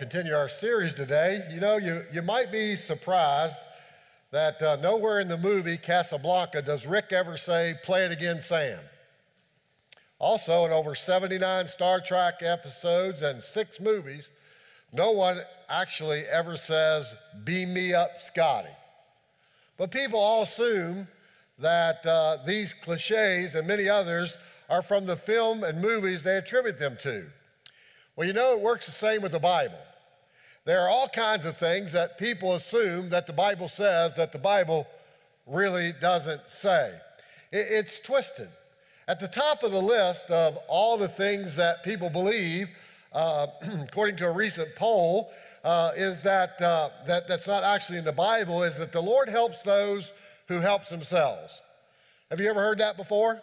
continue our series today. You know, you, you might be surprised that uh, nowhere in the movie Casablanca does Rick ever say, Play it again, Sam. Also, in over 79 Star Trek episodes and six movies, no one actually ever says, Beam me up, Scotty. But people all assume that uh, these cliches and many others are from the film and movies they attribute them to. Well, you know, it works the same with the Bible. There are all kinds of things that people assume that the Bible says that the Bible really doesn't say. It's twisted. At the top of the list of all the things that people believe, uh, according to a recent poll, uh, is that, uh, that that's not actually in the Bible, is that the Lord helps those who helps themselves. Have you ever heard that before?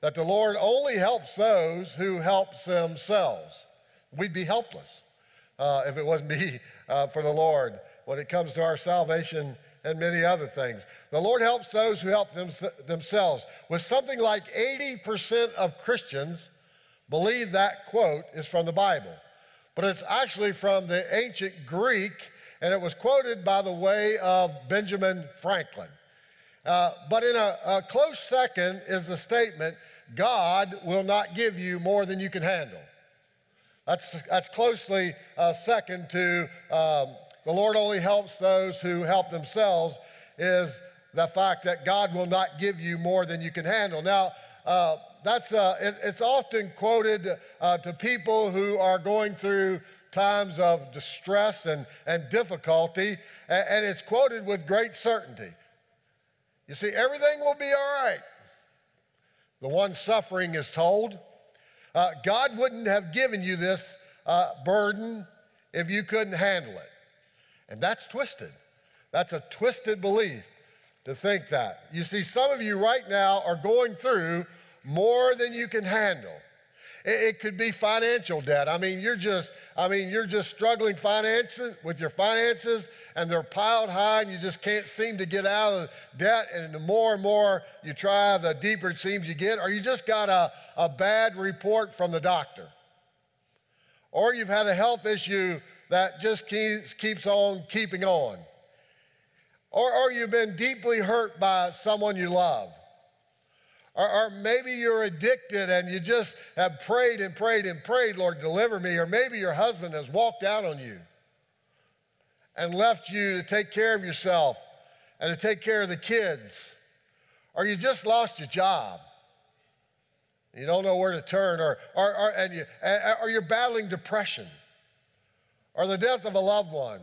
That the Lord only helps those who helps themselves. We'd be helpless uh, if it wasn't be uh, for the Lord when it comes to our salvation and many other things. The Lord helps those who help them, themselves. With something like 80% of Christians believe that quote is from the Bible, but it's actually from the ancient Greek, and it was quoted by the way of Benjamin Franklin. Uh, but in a, a close second is the statement God will not give you more than you can handle. That's, that's closely uh, second to um, the Lord only helps those who help themselves, is the fact that God will not give you more than you can handle. Now, uh, that's, uh, it, it's often quoted uh, to people who are going through times of distress and, and difficulty, and, and it's quoted with great certainty. You see, everything will be all right. The one suffering is told. Uh, God wouldn't have given you this uh, burden if you couldn't handle it. And that's twisted. That's a twisted belief to think that. You see, some of you right now are going through more than you can handle. It, could be financial debt. I mean, you're just, I mean, you're just struggling finances with your finances and they're piled high and you just can't seem to get out of debt. And the more and more you try, the deeper it seems you get. Or you just got a, a bad report from the doctor. Or you've had a health issue that just keeps, keeps on keeping on. Or, or you've been deeply hurt by someone you love. Or, or, maybe you're addicted and you just have prayed and prayed and prayed, Lord, deliver me. Or maybe your husband has walked out on you and left you to take care of yourself and to take care of the kids. Or you just lost your job. You don't know where to turn, or, or, or, and you, or you're battling depression or the death of a loved one.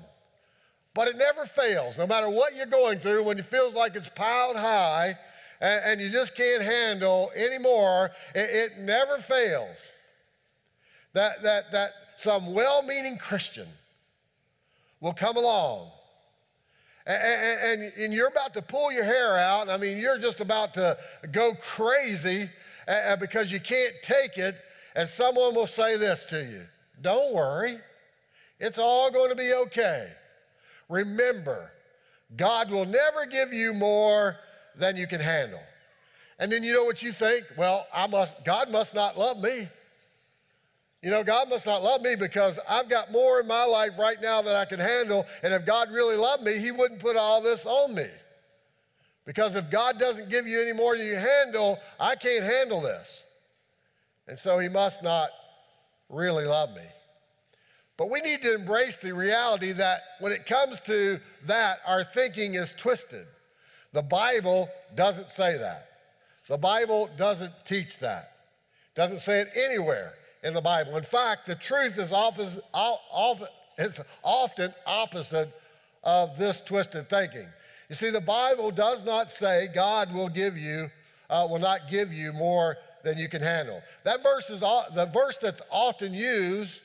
But it never fails, no matter what you're going through, when it feels like it's piled high, and, and you just can't handle anymore, it, it never fails that, that, that some well meaning Christian will come along and, and, and, you're about to pull your hair out. I mean, you're just about to go crazy because you can't take it. And someone will say this to you Don't worry, it's all going to be okay. Remember, God will never give you more than you can handle. And then you know what you think? Well, I must, God must not love me. You know, God must not love me because I've got more in my life right now than I can handle. And if God really loved me, He wouldn't put all this on me. Because if God doesn't give you any more than you handle, I can't handle this. And so He must not really love me. But we need to embrace the reality that when it comes to that, our thinking is twisted. The Bible doesn't say that. The Bible doesn't teach that. Doesn't say it anywhere in the Bible. In fact, the truth is, opposite, is often opposite of this twisted thinking. You see, the Bible does not say God will give you, uh, will not give you more than you can handle. That verse is the verse that's often used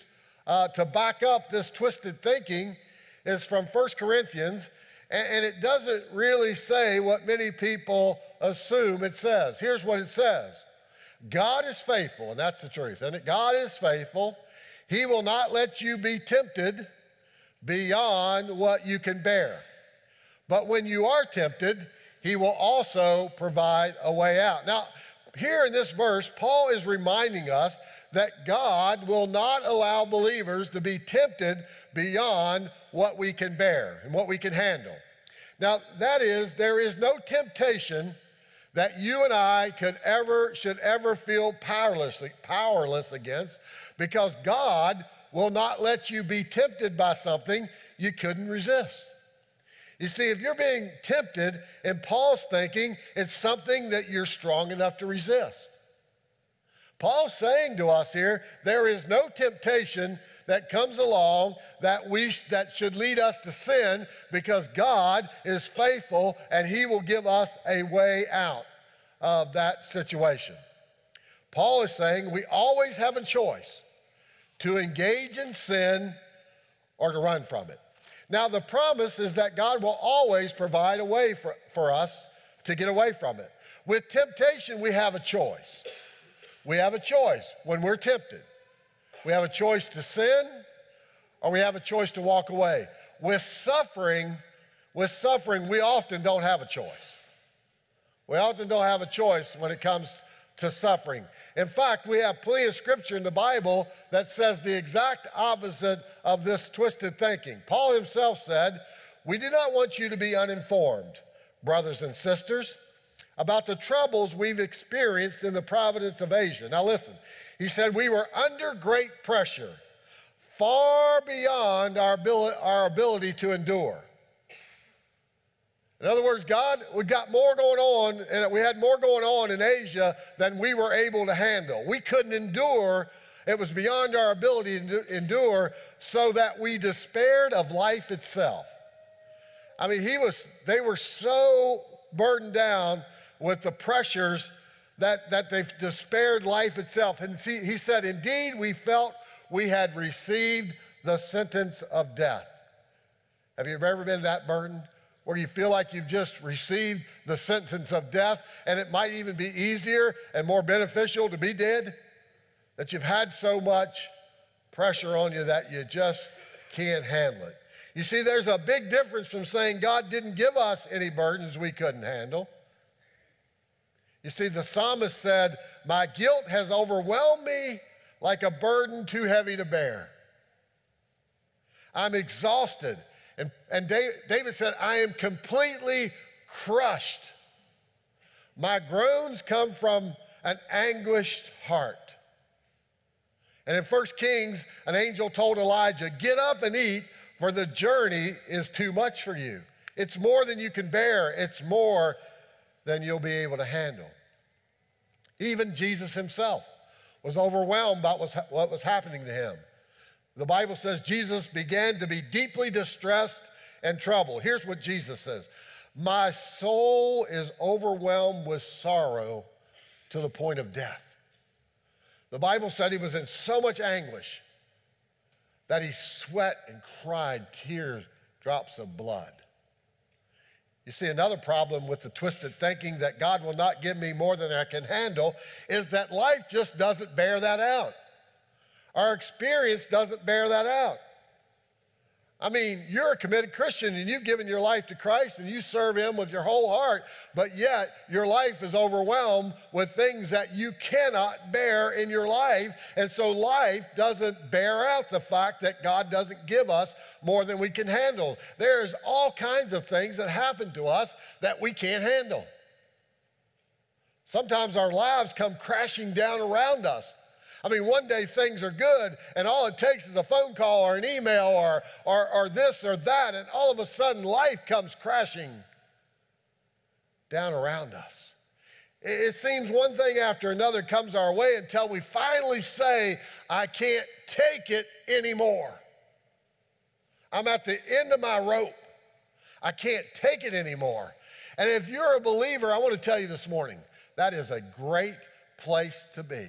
uh, to back up this twisted thinking is from 1 Corinthians and, it doesn't really say what many people assume it says. Here's what it says God is faithful, and that's the truth. And it God is faithful. He will not let you be tempted beyond what you can bear. But when you are tempted, He will also provide a way out. Now, here in this verse, Paul is reminding us that God will not allow believers to be tempted beyond what we can bear and what we can handle. Now, that is, there is no temptation that you and I could ever, should ever feel powerless, powerless against because God will not let you be tempted by something you couldn't resist. You see, if you're being tempted, in Paul's thinking, it's something that you're strong enough to resist. Paul's saying to us here, there is no temptation that comes along that we that should lead us to sin because God is faithful and he will give us a way out of that situation. Paul is saying we always have a choice to engage in sin or to run from it. Now, the promise is that God will always provide a way for, for us to get away from it. With temptation, we have a choice. We have a choice when we're tempted. We have a choice to sin or we have a choice to walk away. With suffering, with suffering, we often don't have a choice. We often don't have a choice when it comes to suffering. In fact, we have plenty of scripture in the Bible that says the exact opposite of this twisted thinking. Paul himself said, We do not want you to be uninformed, brothers and sisters, about the troubles we've experienced in the province of Asia. Now, listen, he said, We were under great pressure, far beyond our ability to endure. In other words, God, we got more going on, and we had more going on in Asia than we were able to handle. We couldn't endure, it was beyond our ability to endure, so that we despaired of life itself. I mean, he was, they were so burdened down with the pressures that, that they've despaired life itself. And see, he said, Indeed, we felt we had received the sentence of death. Have you ever been that burdened? Where you feel like you've just received the sentence of death and it might even be easier and more beneficial to be dead? That you've had so much pressure on you that you just can't handle it. You see, there's a big difference from saying God didn't give us any burdens we couldn't handle. You see, the psalmist said, My guilt has overwhelmed me like a burden too heavy to bear. I'm exhausted and, and David said, I am completely crushed. My groans come from an anguished heart. And in 1 Kings, an angel told Elijah, Get up and eat, for the journey is too much for you. It's more than you can bear, it's more than you'll be able to handle. Even Jesus himself was overwhelmed by what was happening to him. The Bible says Jesus began to be deeply distressed and troubled. Here's what Jesus says My soul is overwhelmed with sorrow to the point of death. The Bible said he was in so much anguish that he sweat and cried tears, drops of blood. You see, another problem with the twisted thinking that God will not give me more than I can handle is that life just doesn't bear that out. Our experience doesn't bear that out. I mean, you're a committed Christian and you've given your life to Christ and you serve Him with your whole heart, but yet your life is overwhelmed with things that you cannot bear in your life. And so life doesn't bear out the fact that God doesn't give us more than we can handle. There's all kinds of things that happen to us that we can't handle. Sometimes our lives come crashing down around us I mean, one day things are good, and all it takes is a phone call or an email or, or, or this or that, and all of a sudden life comes crashing down around us. It seems one thing after another comes our way until we finally say, I can't take it anymore. I'm at the end of my rope. I can't take it anymore. And if you're a believer, I want to tell you this morning that is a great place to be.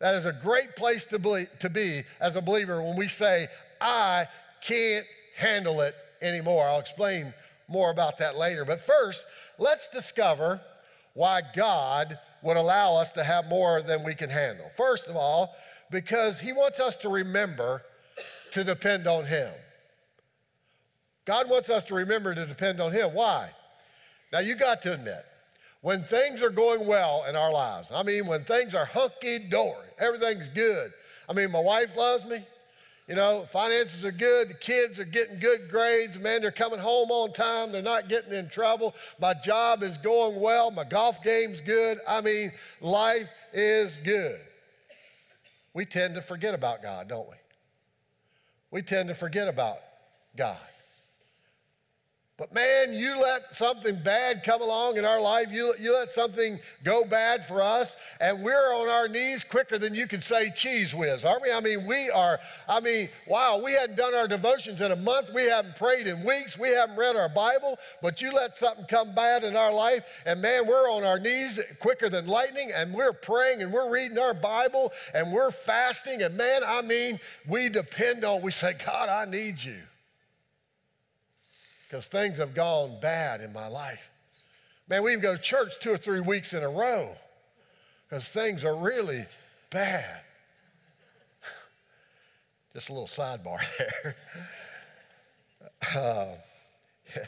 That is a great place to be, to be as a believer when we say, I can't handle it anymore. I'll explain more about that later. But first, let's discover why God would allow us to have more than we can handle. First of all, because He wants us to remember to depend on Him. God wants us to remember to depend on Him. Why? Now, you got to admit, when things are going well in our lives. I mean, when things are hunky dory, everything's good. I mean, my wife loves me. You know, finances are good, the kids are getting good grades, man, they're coming home on time, they're not getting in trouble. My job is going well, my golf game's good. I mean, life is good. We tend to forget about God, don't we? We tend to forget about God. But man, you let something bad come along in our life, you, you let something go bad for us, and we're on our knees quicker than you can say cheese whiz, aren't we? I mean, we are, I mean, wow, we hadn't done our devotions in a month, we haven't prayed in weeks, we haven't read our Bible, but you let something come bad in our life, and man, we're on our knees quicker than lightning, and we're praying and we're reading our Bible and we're fasting, and man, I mean, we depend on, we say, God, I need you because things have gone bad in my life. Man, we even go to church two or three weeks in a row because things are really bad. Just a little sidebar there. Uh, yeah.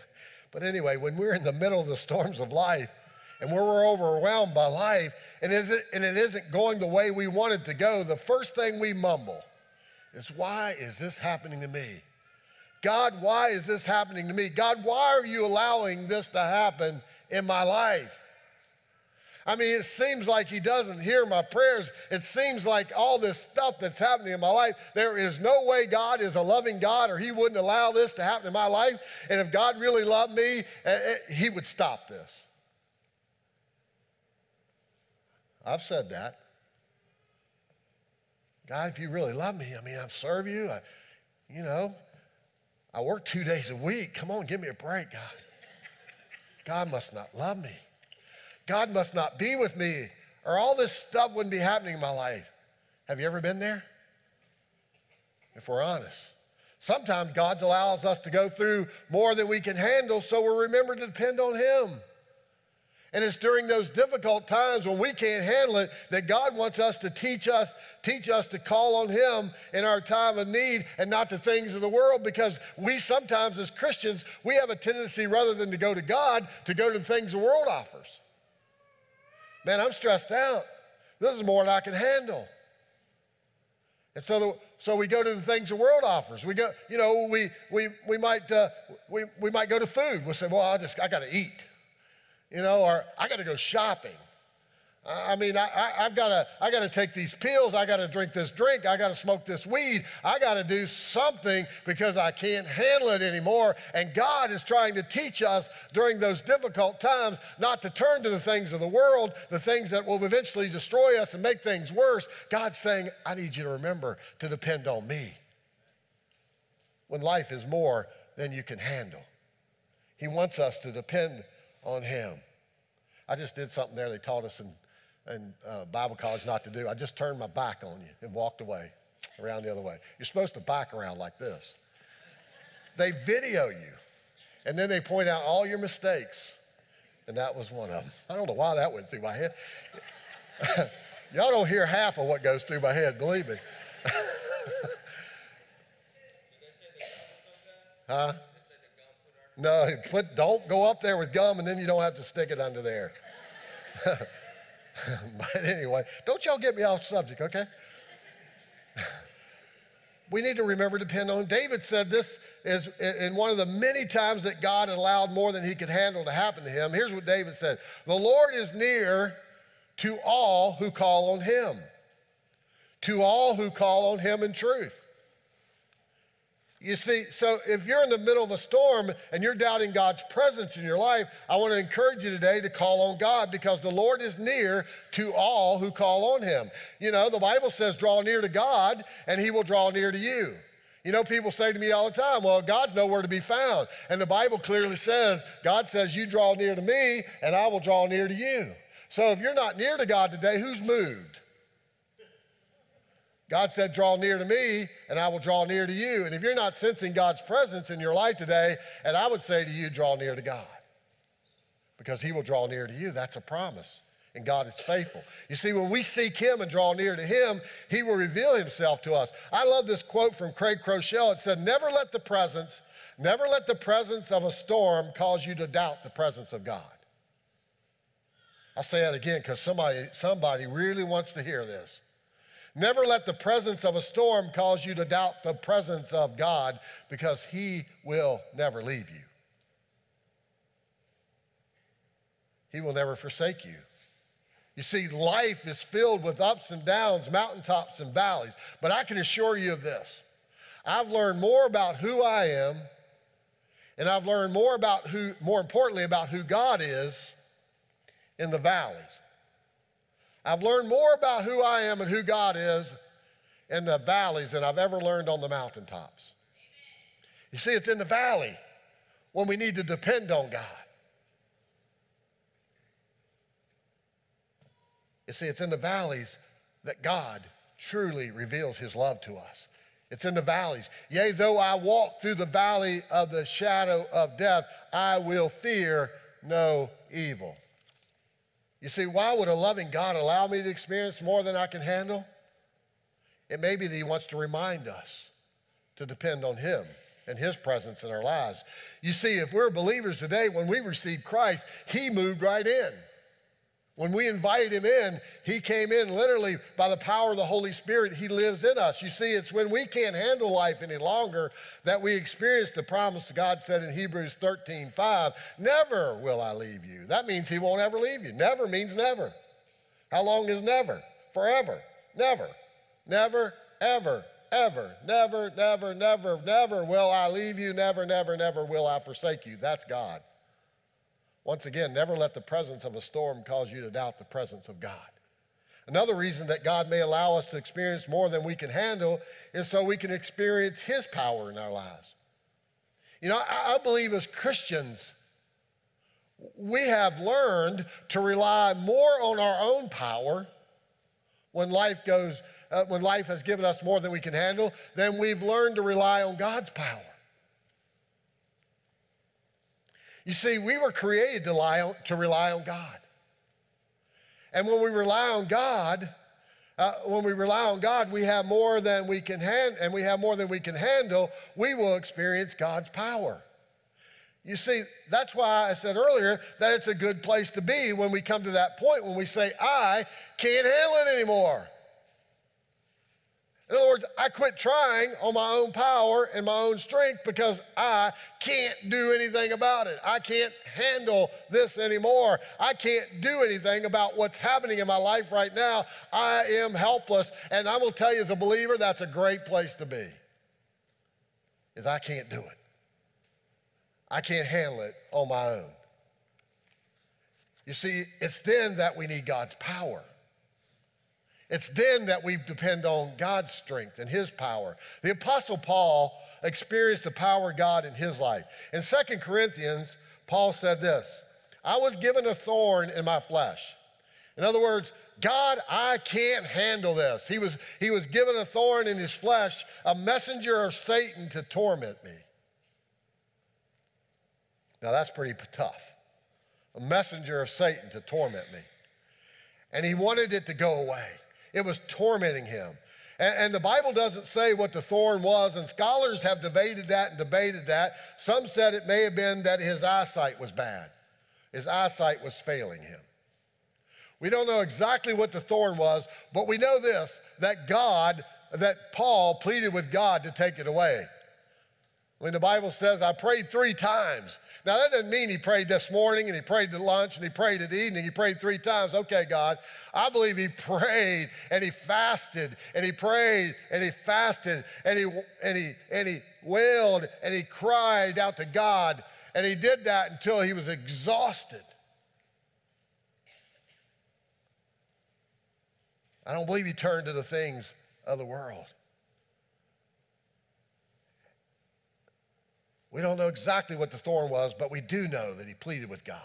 But anyway, when we're in the middle of the storms of life and we're overwhelmed by life and, is it, and it isn't going the way we want it to go, the first thing we mumble is, Why is this happening to me? God, why is this happening to me? God, why are you allowing this to happen in my life? I mean, it seems like He doesn't hear my prayers. It seems like all this stuff that's happening in my life, there is no way God is a loving God or He wouldn't allow this to happen in my life. And if God really loved me, eh, eh, He would stop this. I've said that. God, if you really love me, I mean, I've served you. I, you know, I work two days a week. Come on, give me a break, God. God must not love me. God must not be with me, or all this stuff wouldn't be happening in my life. Have you ever been there? If we're honest. Sometimes God allows us to go through more than we can handle, so we're remember to depend on Him. And it's during those difficult times when we can't handle it that God wants us to teach us, teach us to call on Him in our time of need and not the things of the world because we sometimes as Christians, we have a tendency rather than to go to God, to go to the things the world offers. Man, I'm stressed out. This is more than I can handle. And so, the, so we go to the things the world offers. We go, you know, we, we, we, might, uh, we, we might go to food. We'll say, well, I just, I got to eat you know, or I got to go shopping. I mean, I, I, have got to, I got to take these pills. I got to drink this drink. I got to smoke this weed. I got to do something because I can't handle it anymore. And God is trying to teach us during those difficult times not to turn to the things of the world, the things that will eventually destroy us and make things worse. God's saying, I need you to remember to depend on me when life is more than you can handle. He wants us to depend on Him. I just did something there they taught us in, in uh, Bible college not to do. I just turned my back on you and walked away, around the other way. You're supposed to back around like this. They video you, and then they point out all your mistakes, and that was one of them. I don't know why that went through my head. Y'all don't hear half of what goes through my head, believe me. huh? No, put, don't go up there with gum and then you don't have to stick it under there. but anyway, don't y'all get me off subject, okay? we need to remember to depend on. David said this is in one of the many times that God allowed more than he could handle to happen to him. Here's what David said The Lord is near to all who call on him, to all who call on him in truth. You see, so if you're in the middle of a storm and you're doubting God's presence in your life, I want to encourage you today to call on God because the Lord is near to all who call on Him. You know, the Bible says, draw near to God and He will draw near to you. You know, people say to me all the time, well, God's nowhere to be found. And the Bible clearly says, God says, you draw near to me and I will draw near to you. So if you're not near to God today, who's moved? God said, Draw near to me, and I will draw near to you. And if you're not sensing God's presence in your life today, and I would say to you, draw near to God because He will draw near to you. That's a promise, and God is faithful. You see, when we seek Him and draw near to Him, He will reveal Himself to us. I love this quote from Craig Groeschel. It said, Never let the presence, never let the presence of a storm cause you to doubt the presence of God. I'll say that again because somebody, somebody really wants to hear this. Never let the presence of a storm cause you to doubt the presence of God because He will never leave you. He will never forsake you. You see, life is filled with ups and downs, mountaintops and valleys. But I can assure you of this I've learned more about who I am, and I've learned more about who, more importantly, about who God is in the valleys. I've learned more about who I am and who God is in the valleys than I've ever learned on the mountaintops. You see, it's in the valley when we need to depend on God. You see, it's in the valleys that God truly reveals his love to us. It's in the valleys. Yea, though I walk through the valley of the shadow of death, I will fear no evil. You see, why would a loving God allow me to experience more than I can handle? It may be that He wants to remind us to depend on Him and His presence in our lives. You see, if we're believers today, when we received Christ, He moved right in. When we invited him in, he came in literally by the power of the Holy Spirit. He lives in us. You see, it's when we can't handle life any longer that we experience the promise God said in Hebrews 13 5, Never will I leave you. That means he won't ever leave you. Never means never. How long is never? Forever. Never. Never, ever, ever. Never, never, never, never will I leave you. Never, never, never will I forsake you. That's God. Once again, never let the presence of a storm cause you to doubt the presence of God. Another reason that God may allow us to experience more than we can handle is so we can experience His power in our lives. You know, I, believe as Christians, we have learned to rely more on our own power when life goes, uh, when life has given us more than we can handle, than we've learned to rely on God's power. You see, we were created to rely on, to rely on God. And when we rely on God, uh, when we rely on God, we have more than we can hand, and we have more than we can handle. We will experience God's power. You see, that's why I said earlier that it's a good place to be when we come to that point when we say, I can't handle it anymore. In other words, I quit trying on my own power and my own strength because I can't do anything about it. I can't handle this anymore. I can't do anything about what's happening in my life right now. I am helpless. And I will tell you as a believer, that's a great place to be. Is I can't do it. I can't handle it on my own. You see, it's then that we need God's power. It's then that we depend on God's strength and His power. The Apostle Paul experienced the power of God in his life. In Second Corinthians, Paul said this I was given a thorn in my flesh. In other words, God, I can't handle this. He was, he was given a thorn in his flesh, a messenger of Satan to torment me. Now that's pretty tough. A messenger of Satan to torment me. And he wanted it to go away. It was tormenting him. And, the Bible doesn't say what the thorn was, and scholars have debated that and debated that. Some said it may have been that his eyesight was bad, his eyesight was failing him. We don't know exactly what the thorn was, but we know this that God, that Paul pleaded with God to take it away. When the Bible says, I prayed three times. Now, that doesn't mean he prayed this morning and he prayed at lunch and he prayed at evening. He prayed three times. Okay, God. I believe he prayed and he fasted and he prayed and he fasted and he, and he, and he wailed and he cried out to God. And he did that until he was exhausted. I don't believe he turned to the things of the world. We don't know exactly what the thorn was, but we do know that he pleaded with God.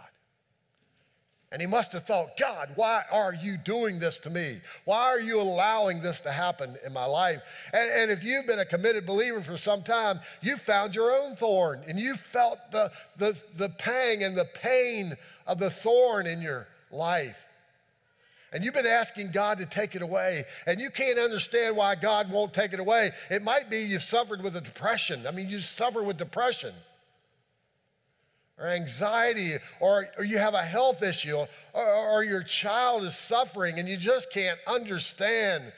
And he must have thought, God, why are you doing this to me? Why are you allowing this to happen in my life? And, and if you've been a committed believer for some time, you found your own thorn and you felt the, the, the pang and the pain of the thorn in your life and you've been asking God to take it away, and you can't understand why God won't take it away. It might be you've suffered with a depression. I mean, you suffer with depression. or anxiety, or, or you have a health issue, or, or your child is suffering and you just can't understand,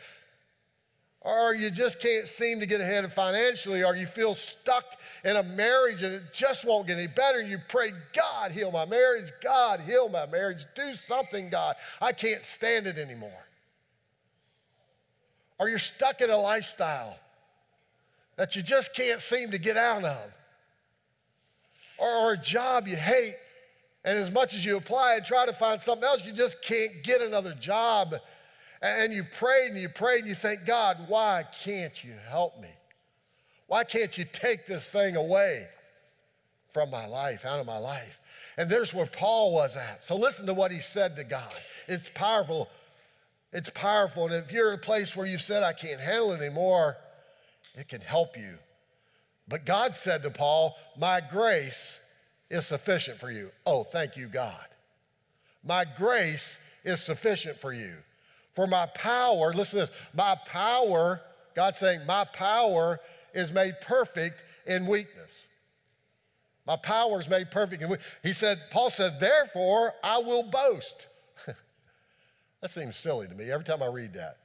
or you just can't seem to get ahead financially, or you feel stuck in a marriage and it just won't get any better, and you pray, God, heal my marriage, God, heal my marriage, do something, God. I can't stand it anymore. Or you're stuck in a lifestyle that you just can't seem to get out of or, or a job you hate, and as much as you apply and try to find something else, you just can't get another job. And you prayed and you prayed and you think, God, why can't you help me? Why can't you take this thing away from my life, out of my life? And there's where Paul was at. So listen to what he said to God. It's powerful. It's powerful. And if you're in a place where you've said, I can't handle it anymore, it can help you. But God said to Paul, My grace is sufficient for you. Oh, thank you, God. My grace is sufficient for you. For my power, listen to this, my power, God's saying, my power is made perfect in weakness. My power is made perfect in weakness. He said, Paul said, therefore I will boast. that seems silly to me every time I read that.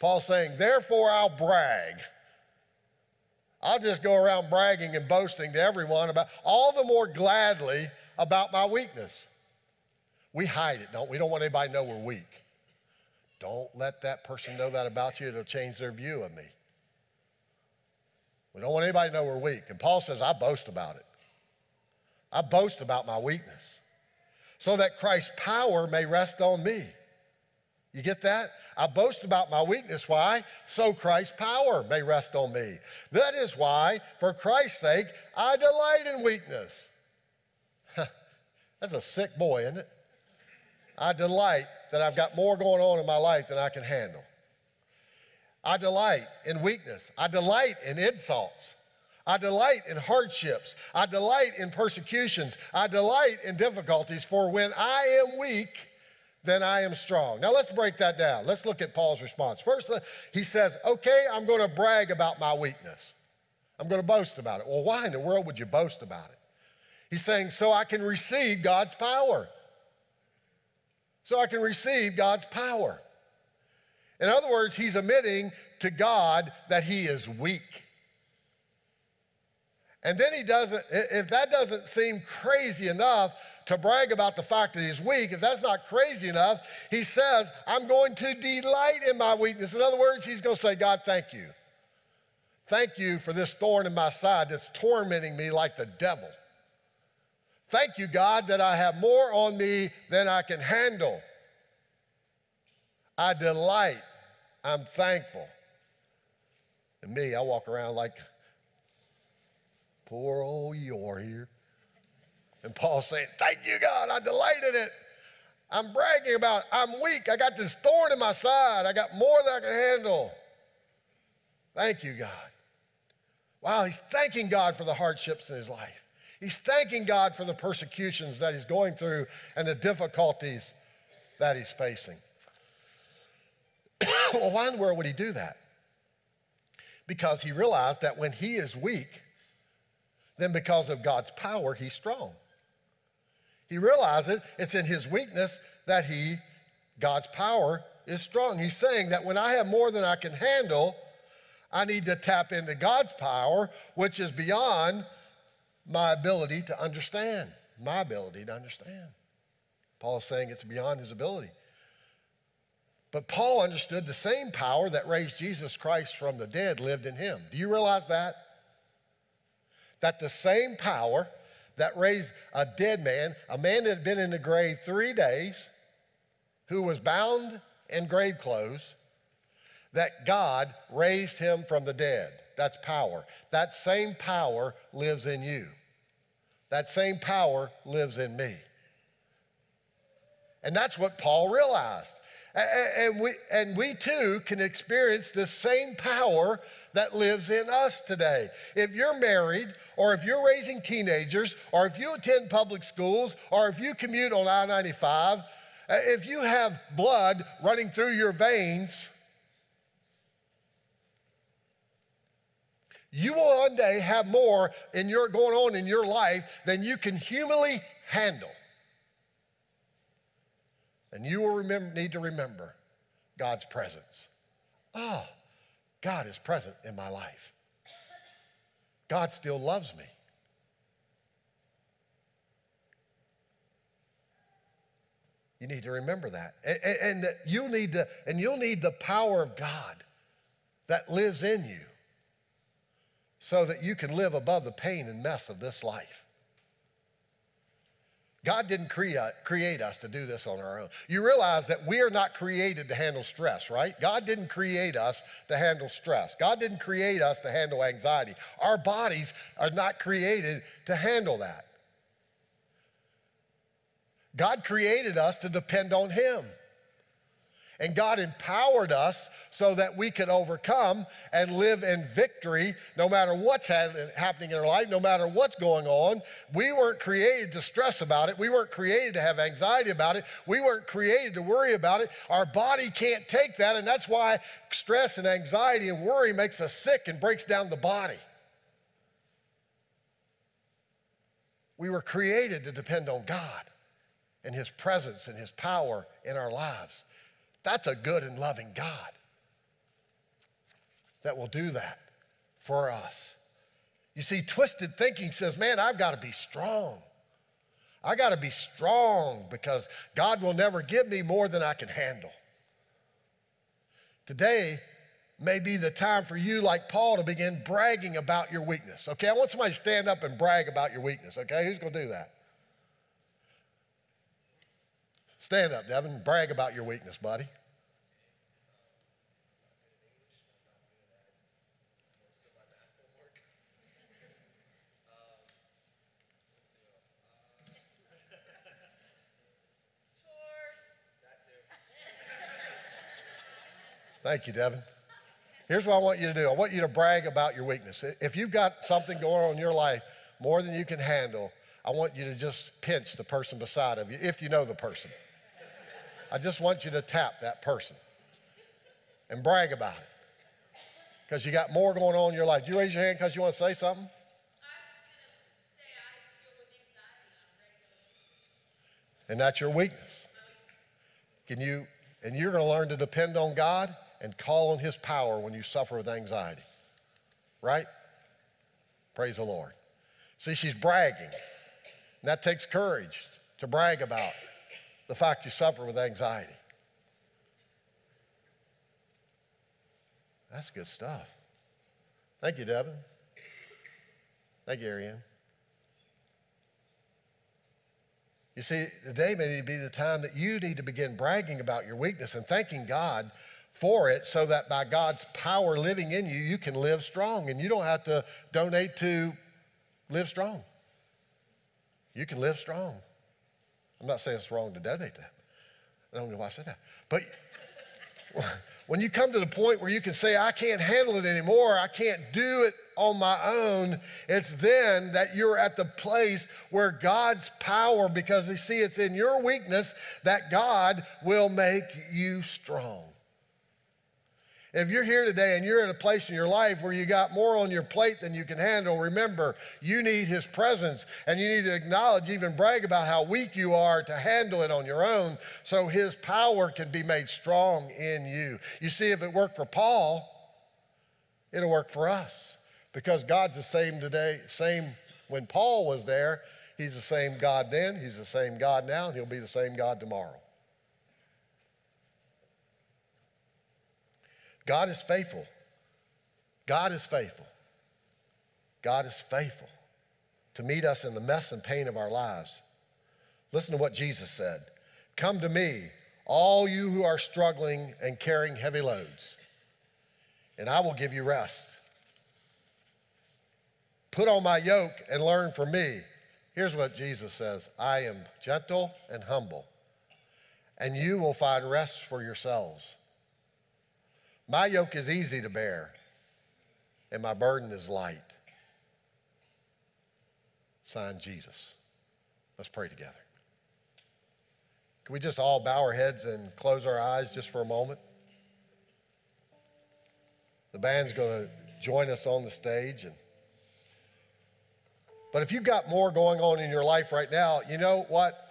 Paul's saying, therefore I'll brag. I'll just go around bragging and boasting to everyone about all the more gladly about my weakness. We hide it, don't we? don't want anybody to know we're weak. Don't let that person know that about you. It'll change their view of me. We don't want anybody to know we're weak. And Paul says, I boast about it. I boast about my weakness so that Christ's power may rest on me. You get that? I boast about my weakness. Why? So Christ's power may rest on me. That is why, for Christ's sake, I delight in weakness. That's a sick boy, isn't it? I delight that I've got more going on in my life than I can handle. I delight in weakness. I delight in insults. I delight in hardships. I delight in persecutions. I delight in difficulties. For when I am weak, then I am strong. Now let's break that down. Let's look at Paul's response. First, he says, Okay, I'm going to brag about my weakness. I'm going to boast about it. Well, why in the world would you boast about it? He's saying, So I can receive God's power. So I can receive God's power. In other words, he's admitting to God that he is weak. And then he doesn't, if that doesn't seem crazy enough, to brag about the fact that he's weak, if that's not crazy enough, he says, I'm going to delight in my weakness. In other words, he's going to say, God, thank you. Thank you for this thorn in my side that's tormenting me like the devil. Thank you, God, that I have more on me than I can handle. I delight. I'm thankful. And me, I walk around like poor old Eeyore here. And Paul's saying, Thank you, God. I delight in it. I'm bragging about it. I'm weak. I got this thorn in my side. I got more than I can handle. Thank you, God. Wow, he's thanking God for the hardships in his life. He's thanking God for the persecutions that he's going through and the difficulties that he's facing. well, why in the world would he do that? Because he realized that when he is weak, then because of God's power, he's strong. He realizes it's in his weakness that he, God's power, is strong. He's saying that when I have more than I can handle, I need to tap into God's power, which is beyond my ability to understand. My ability to understand. Paul is saying it's beyond his ability. But Paul understood the same power that raised Jesus Christ from the dead lived in him. Do you realize that? That the same power that raised a dead man, a man that had been in the grave three days, who was bound in grave clothes, that God raised him from the dead. That's power. That same power lives in you. That same power lives in me. And that's what Paul realized. And we, and we too can experience the same power that lives in us today. If you're married, or if you're raising teenagers, or if you attend public schools, or if you commute on I 95, uh, if you have blood running through your veins, You will one day have more in your going on in your life than you can humanly handle. And you will remember, need to remember God's presence. Ah, oh, God is present in my life. God still loves me. You need to remember that. And, and, and you'll need to, and you'll need the power of God that lives in you so that you can live above the pain and mess of this life. God didn't create, create us to do this on our own. You realize that we are not created to handle stress, right? God didn't create us to handle stress. God didn't create us to handle anxiety. Our bodies are not created to handle that. God created us to depend on Him. And God empowered us so that we could overcome and live in victory no matter what's happening in our life, no matter what's going on. We weren't created to stress about it. We weren't created to have anxiety about it. We weren't created to worry about it. Our body can't take that, and that's why stress and anxiety and worry makes us sick and breaks down the body. We were created to depend on God and His presence and His power in our lives. That's a good and loving God that will do that for us. You see, twisted thinking says, man, I've got to be strong. I got to be strong because God will never give me more than I can handle. Today may be the time for you, like Paul, to begin bragging about your weakness. Okay, I want somebody to stand up and brag about your weakness. Okay, who's going to do that? Stand up, Devin. Brag about your weakness, buddy. Thank you, Devin. Here's what I want you to do I want you to brag about your weakness. If you've got something going on in your life more than you can handle, I want you to just pinch the person beside of you, if you know the person. I just want you to tap that person and brag about it because you got more going on in your life. Do you raise your hand because you want to say something? And that's your weakness. Can you, and you're going to learn to depend on God and call on His power when you suffer with anxiety. Right? Praise the Lord. See, she's bragging. And that takes courage to brag about the fact you suffer with anxiety. That's good stuff. Thank you, Devin. Thank you, Ariane. You see, today may be the time that you need to begin bragging about your weakness and thanking God for it so that by God's power living in you, you can live strong and you don't have to donate to Livestrong. You can live strong. I'm not saying it's wrong to donate that. I don't know why I said that. But when you come to the point where you can say, I can't handle it anymore, I can't do it on my own, it's then that you're at the place where God's power, because you see it's in your weakness that God will make you strong. If you're here today and you're at a place in your life where you got more on your plate than you can handle, remember, you need His presence and you need to acknowledge, even brag about how weak you are to handle it on your own so His power can be made strong in you. You see, if it worked for Paul, it'll work for us because God's the same today, same when Paul was there. He's the same God then, He's the same God now, and He'll be the same God tomorrow. God is faithful. God is faithful. God is faithful to meet us in the mess and pain of our lives. Listen to what Jesus said Come to me, all you who are struggling and carrying heavy loads, and I will give you rest. Put on my yoke and learn from me. Here's what Jesus says I am gentle and humble, and you will find rest for yourselves. My yoke is easy to bear, and my burden is light. Sign Jesus. Let's pray together. Can we just all bow our heads and close our eyes just for a moment? The band's going to join us on the stage. And, but if you've got more going on in your life right now, you know what?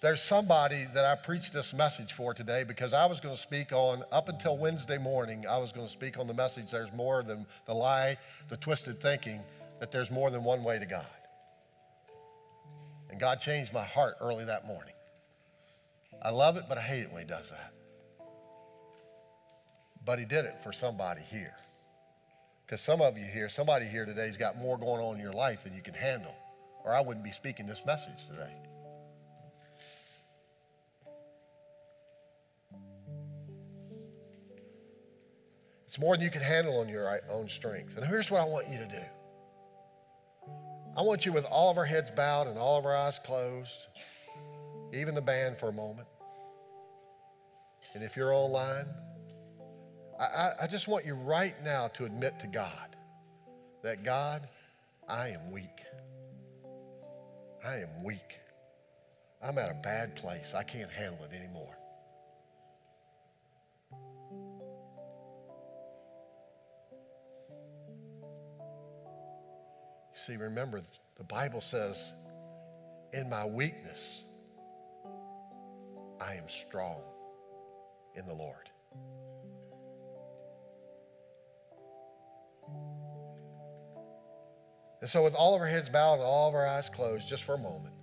There's somebody that I preached this message for today because I was going to speak on, up until Wednesday morning, I was going to speak on the message there's more than the lie, the twisted thinking, that there's more than one way to God. And God changed my heart early that morning. I love it, but I hate it when He does that. But He did it for somebody here. Because some of you here, somebody here today has got more going on in your life than you can handle, or I wouldn't be speaking this message today. It's more than you can handle on your own strength. And here's what I want you to do I want you with all of our heads bowed and all of our eyes closed, even the band for a moment. And if you're online, I, I, just want you right now to admit to God that God, I am weak. I am weak. I'm at a bad place. I can't handle it anymore. See, remember, the Bible says, in my weakness, I am strong in the Lord. And so, with all of our heads bowed and all of our eyes closed, just for a moment,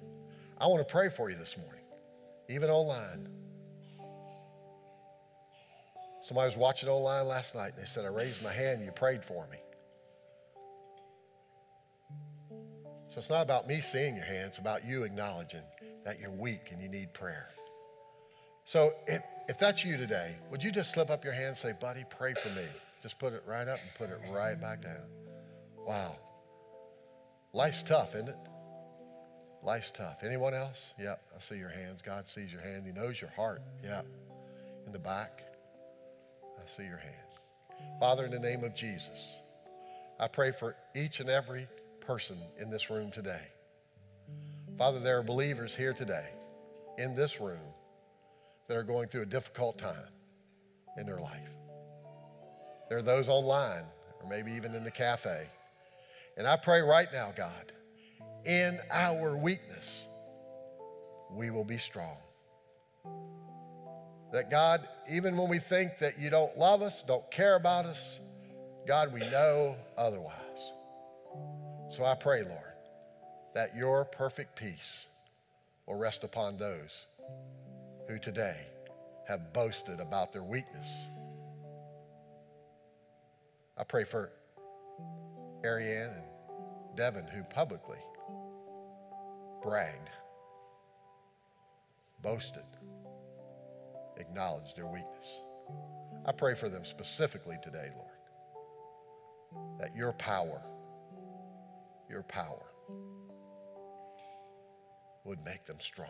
I want to pray for you this morning, even online. Somebody was watching online last night and they said, I raised my hand and you prayed for me. So it's not about me seeing your hand, it's about you acknowledging that you're weak and you need prayer. So if, if that's you today, would you just slip up your hand and say, buddy, pray for me? Just put it right up and put it right back down. Wow. Life's tough, isn't it? Life's tough. Anyone else? Yep, I see your hands. God sees your hand. He knows your heart. Yep. In the back, I see your hands. Father, in the name of Jesus, I pray for each and every person in this room today. Father, there are believers here today in this room that are going through a difficult time in their life. There are those online or maybe even in the cafe. And I pray right now, God, in our weakness, we will be strong. That God, even when we think that you don't love us, don't care about us, God, we know otherwise. So I pray, Lord, that your perfect peace will rest upon those who today have boasted about their weakness. I pray for Ariane and Devin who publicly bragged, boasted, acknowledged their weakness. I pray for them specifically today, Lord, that your power your power would make them strong.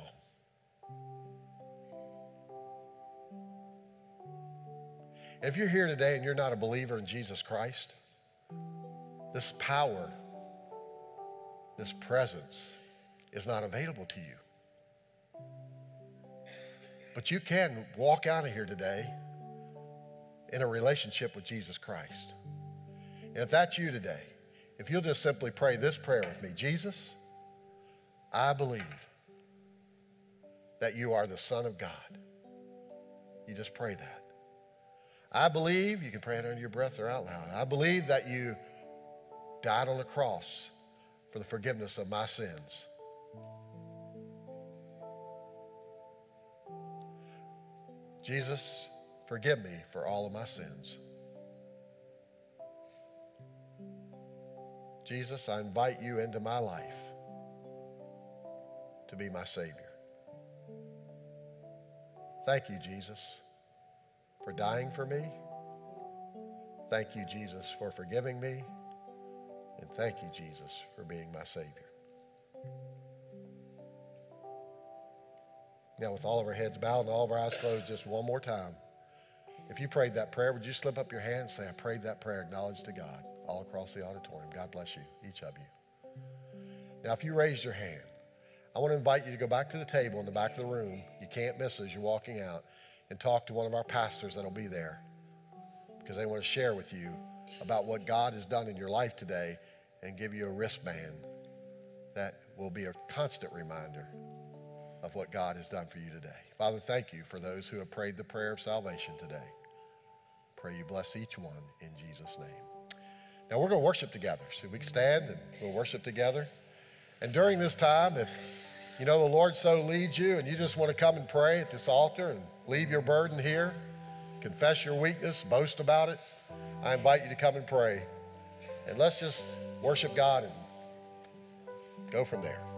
If you're here today and you're not a believer in Jesus Christ, this power, this presence is not available to you. But you can walk out of here today in a relationship with Jesus Christ. And if that's you today, if you'll just simply pray this prayer with me Jesus, I believe that you are the Son of God. You just pray that. I believe, you can pray it under your breath or out loud. I believe that you died on the cross for the forgiveness of my sins. Jesus, forgive me for all of my sins. Jesus, I invite you into my life to be my Savior. Thank you, Jesus, for dying for me. Thank you, Jesus, for forgiving me. And thank you, Jesus, for being my Savior. Now, with all of our heads bowed and all of our eyes closed, just one more time. If you prayed that prayer, would you slip up your hand and say, I prayed that prayer, acknowledge to God all across the auditorium. God bless you, each of you. Now, if you raise your hand, I want to invite you to go back to the table in the back of the room. You can't miss as you're walking out and talk to one of our pastors that'll be there because they want to share with you about what God has done in your life today and give you a wristband that will be a constant reminder of what God has done for you today. Father, thank you for those who have prayed the prayer of salvation today. Pray you bless each one in Jesus' name. Now we're going to worship together. So we can stand and we'll worship together. And during this time, if you know the Lord so leads you and you just want to come and pray at this altar and leave your burden here, confess your weakness, boast about it, I invite you to come and pray. And let's just worship God and go from there.